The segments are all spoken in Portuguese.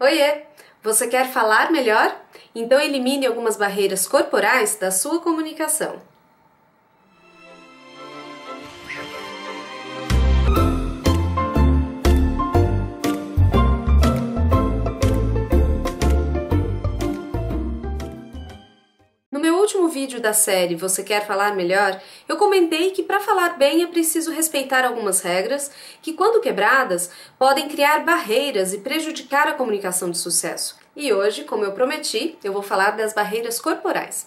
Oiê! Você quer falar melhor? Então elimine algumas barreiras corporais da sua comunicação. Vídeo da série Você Quer Falar Melhor, eu comentei que para falar bem é preciso respeitar algumas regras que, quando quebradas, podem criar barreiras e prejudicar a comunicação de sucesso. E hoje, como eu prometi, eu vou falar das barreiras corporais.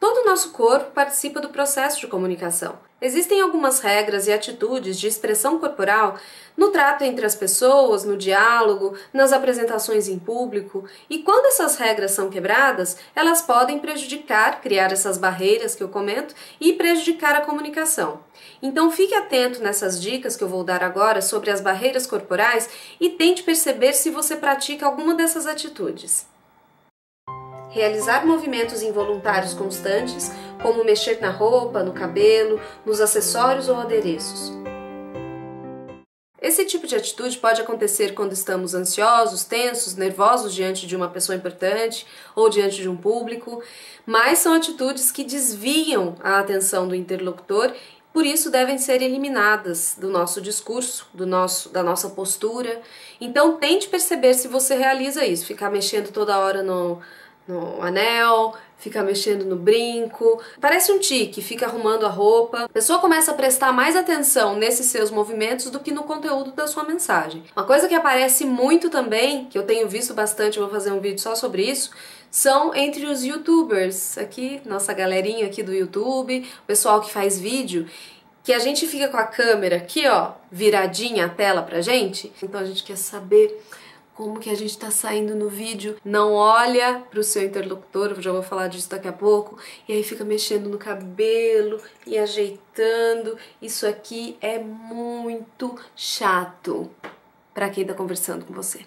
Todo o nosso corpo participa do processo de comunicação. Existem algumas regras e atitudes de expressão corporal no trato entre as pessoas, no diálogo, nas apresentações em público, e quando essas regras são quebradas, elas podem prejudicar, criar essas barreiras que eu comento e prejudicar a comunicação. Então fique atento nessas dicas que eu vou dar agora sobre as barreiras corporais e tente perceber se você pratica alguma dessas atitudes realizar movimentos involuntários constantes, como mexer na roupa, no cabelo, nos acessórios ou adereços. Esse tipo de atitude pode acontecer quando estamos ansiosos, tensos, nervosos diante de uma pessoa importante ou diante de um público, mas são atitudes que desviam a atenção do interlocutor, por isso devem ser eliminadas do nosso discurso, do nosso, da nossa postura. Então tente perceber se você realiza isso, ficar mexendo toda hora no, no anel, fica mexendo no brinco. Parece um tique, fica arrumando a roupa. A pessoa começa a prestar mais atenção nesses seus movimentos do que no conteúdo da sua mensagem. Uma coisa que aparece muito também, que eu tenho visto bastante, vou fazer um vídeo só sobre isso, são entre os youtubers. Aqui, nossa galerinha aqui do YouTube, o pessoal que faz vídeo que a gente fica com a câmera aqui, ó, viradinha a tela pra gente. Então a gente quer saber como que a gente está saindo no vídeo, não olha para o seu interlocutor, já vou falar disso daqui a pouco, e aí fica mexendo no cabelo e ajeitando. Isso aqui é muito chato para quem está conversando com você.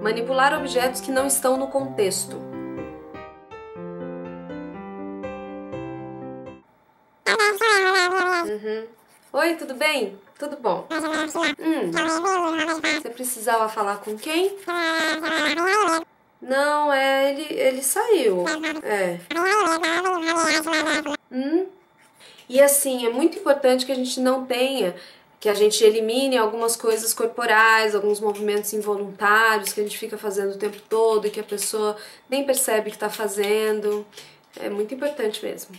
Manipular objetos que não estão no contexto. Uhum. Oi, tudo bem? Tudo bom. Hum, você precisava falar com quem? Não, é, ele, ele saiu. É. Hum? E assim, é muito importante que a gente não tenha, que a gente elimine algumas coisas corporais, alguns movimentos involuntários que a gente fica fazendo o tempo todo e que a pessoa nem percebe que está fazendo. É muito importante mesmo.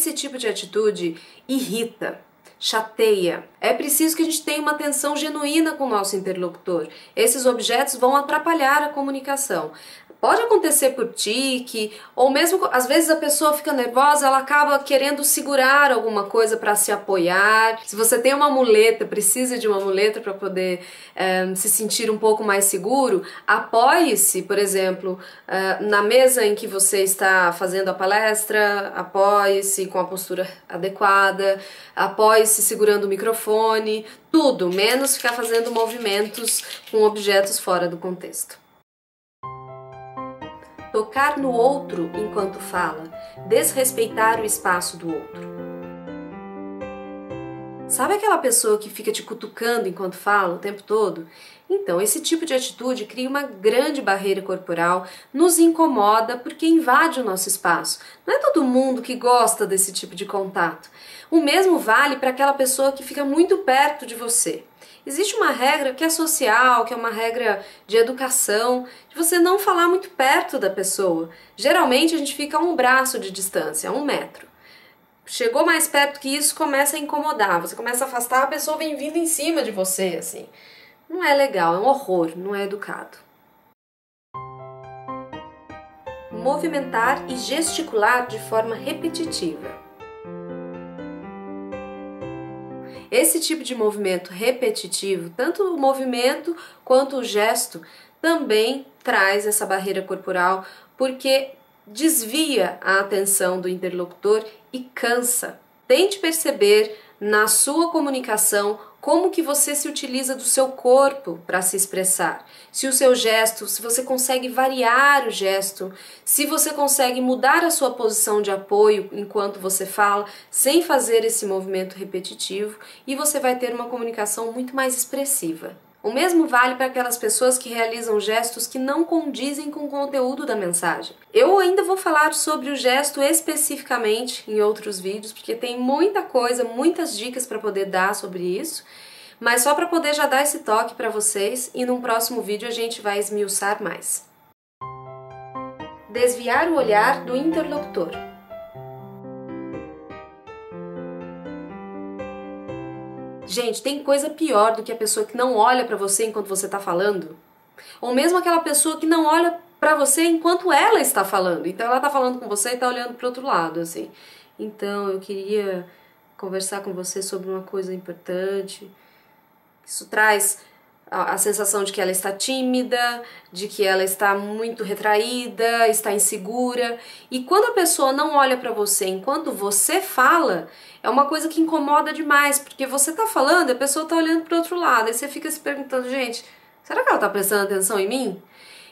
Esse tipo de atitude irrita, chateia. É preciso que a gente tenha uma atenção genuína com o nosso interlocutor. Esses objetos vão atrapalhar a comunicação. Pode acontecer por tique, ou mesmo às vezes a pessoa fica nervosa, ela acaba querendo segurar alguma coisa para se apoiar. Se você tem uma muleta, precisa de uma muleta para poder é, se sentir um pouco mais seguro, apoie-se, por exemplo, é, na mesa em que você está fazendo a palestra, apoie-se com a postura adequada, apoie-se segurando o microfone, tudo, menos ficar fazendo movimentos com objetos fora do contexto tocar no outro enquanto fala, desrespeitar o espaço do outro. Sabe aquela pessoa que fica te cutucando enquanto fala o tempo todo? Então, esse tipo de atitude cria uma grande barreira corporal, nos incomoda porque invade o nosso espaço. Não é todo mundo que gosta desse tipo de contato. O mesmo vale para aquela pessoa que fica muito perto de você. Existe uma regra que é social, que é uma regra de educação, de você não falar muito perto da pessoa. Geralmente a gente fica a um braço de distância, a um metro. Chegou mais perto que isso, começa a incomodar. Você começa a afastar, a pessoa vem vindo em cima de você, assim. Não é legal, é um horror, não é educado. Movimentar e gesticular de forma repetitiva. Esse tipo de movimento repetitivo, tanto o movimento quanto o gesto, também traz essa barreira corporal porque desvia a atenção do interlocutor e cansa. Tente perceber na sua comunicação como que você se utiliza do seu corpo para se expressar. Se o seu gesto, se você consegue variar o gesto, se você consegue mudar a sua posição de apoio enquanto você fala, sem fazer esse movimento repetitivo, e você vai ter uma comunicação muito mais expressiva. O mesmo vale para aquelas pessoas que realizam gestos que não condizem com o conteúdo da mensagem. Eu ainda vou falar sobre o gesto especificamente em outros vídeos, porque tem muita coisa, muitas dicas para poder dar sobre isso. Mas só para poder já dar esse toque para vocês e num próximo vídeo a gente vai esmiuçar mais. Desviar o olhar do interlocutor. Gente, tem coisa pior do que a pessoa que não olha para você enquanto você está falando? Ou mesmo aquela pessoa que não olha para você enquanto ela está falando. Então ela está falando com você e está olhando para outro lado, assim. Então eu queria conversar com você sobre uma coisa importante. Isso traz a, sensação de que ela está tímida, de que ela está muito retraída, está insegura. E quando a pessoa não olha para você enquanto você fala, é uma coisa que incomoda demais, porque você está falando e a pessoa está olhando para outro lado. Aí você fica se perguntando, gente, será que ela está prestando atenção em mim?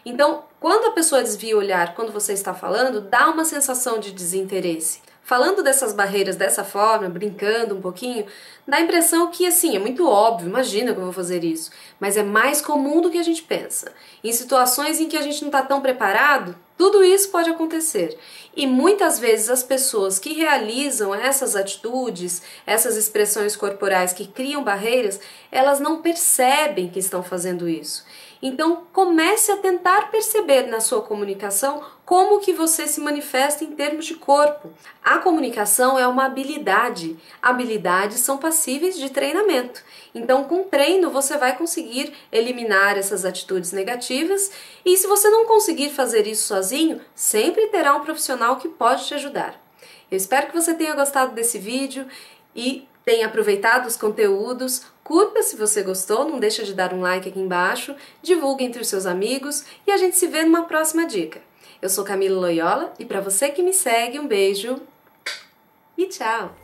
Então, quando a pessoa desvia o olhar quando você está falando, dá uma sensação de desinteresse. Falando dessas barreiras dessa forma, brincando um pouquinho, dá a impressão que, assim, é muito óbvio, imagina que eu vou fazer isso, mas é mais comum do que a gente pensa. Em situações em que a gente não está tão preparado, tudo isso pode acontecer. E muitas vezes as pessoas que realizam essas atitudes, essas expressões corporais que criam barreiras, elas não percebem que estão fazendo isso. Então, comece a tentar perceber na sua comunicação como que você se manifesta em termos de corpo. A comunicação é uma habilidade. Habilidades são passíveis de treinamento. Então, com treino, você vai conseguir eliminar essas atitudes negativas e se você não conseguir fazer isso sozinho, sempre terá um profissional que pode te ajudar. Eu espero que você tenha gostado desse vídeo e tenha aproveitado os conteúdos. Curta se você gostou, não deixa de dar um like aqui embaixo, divulgue entre os seus amigos e a gente se vê numa próxima dica. Eu sou Camila Loyola e para você que me segue, um beijo e tchau!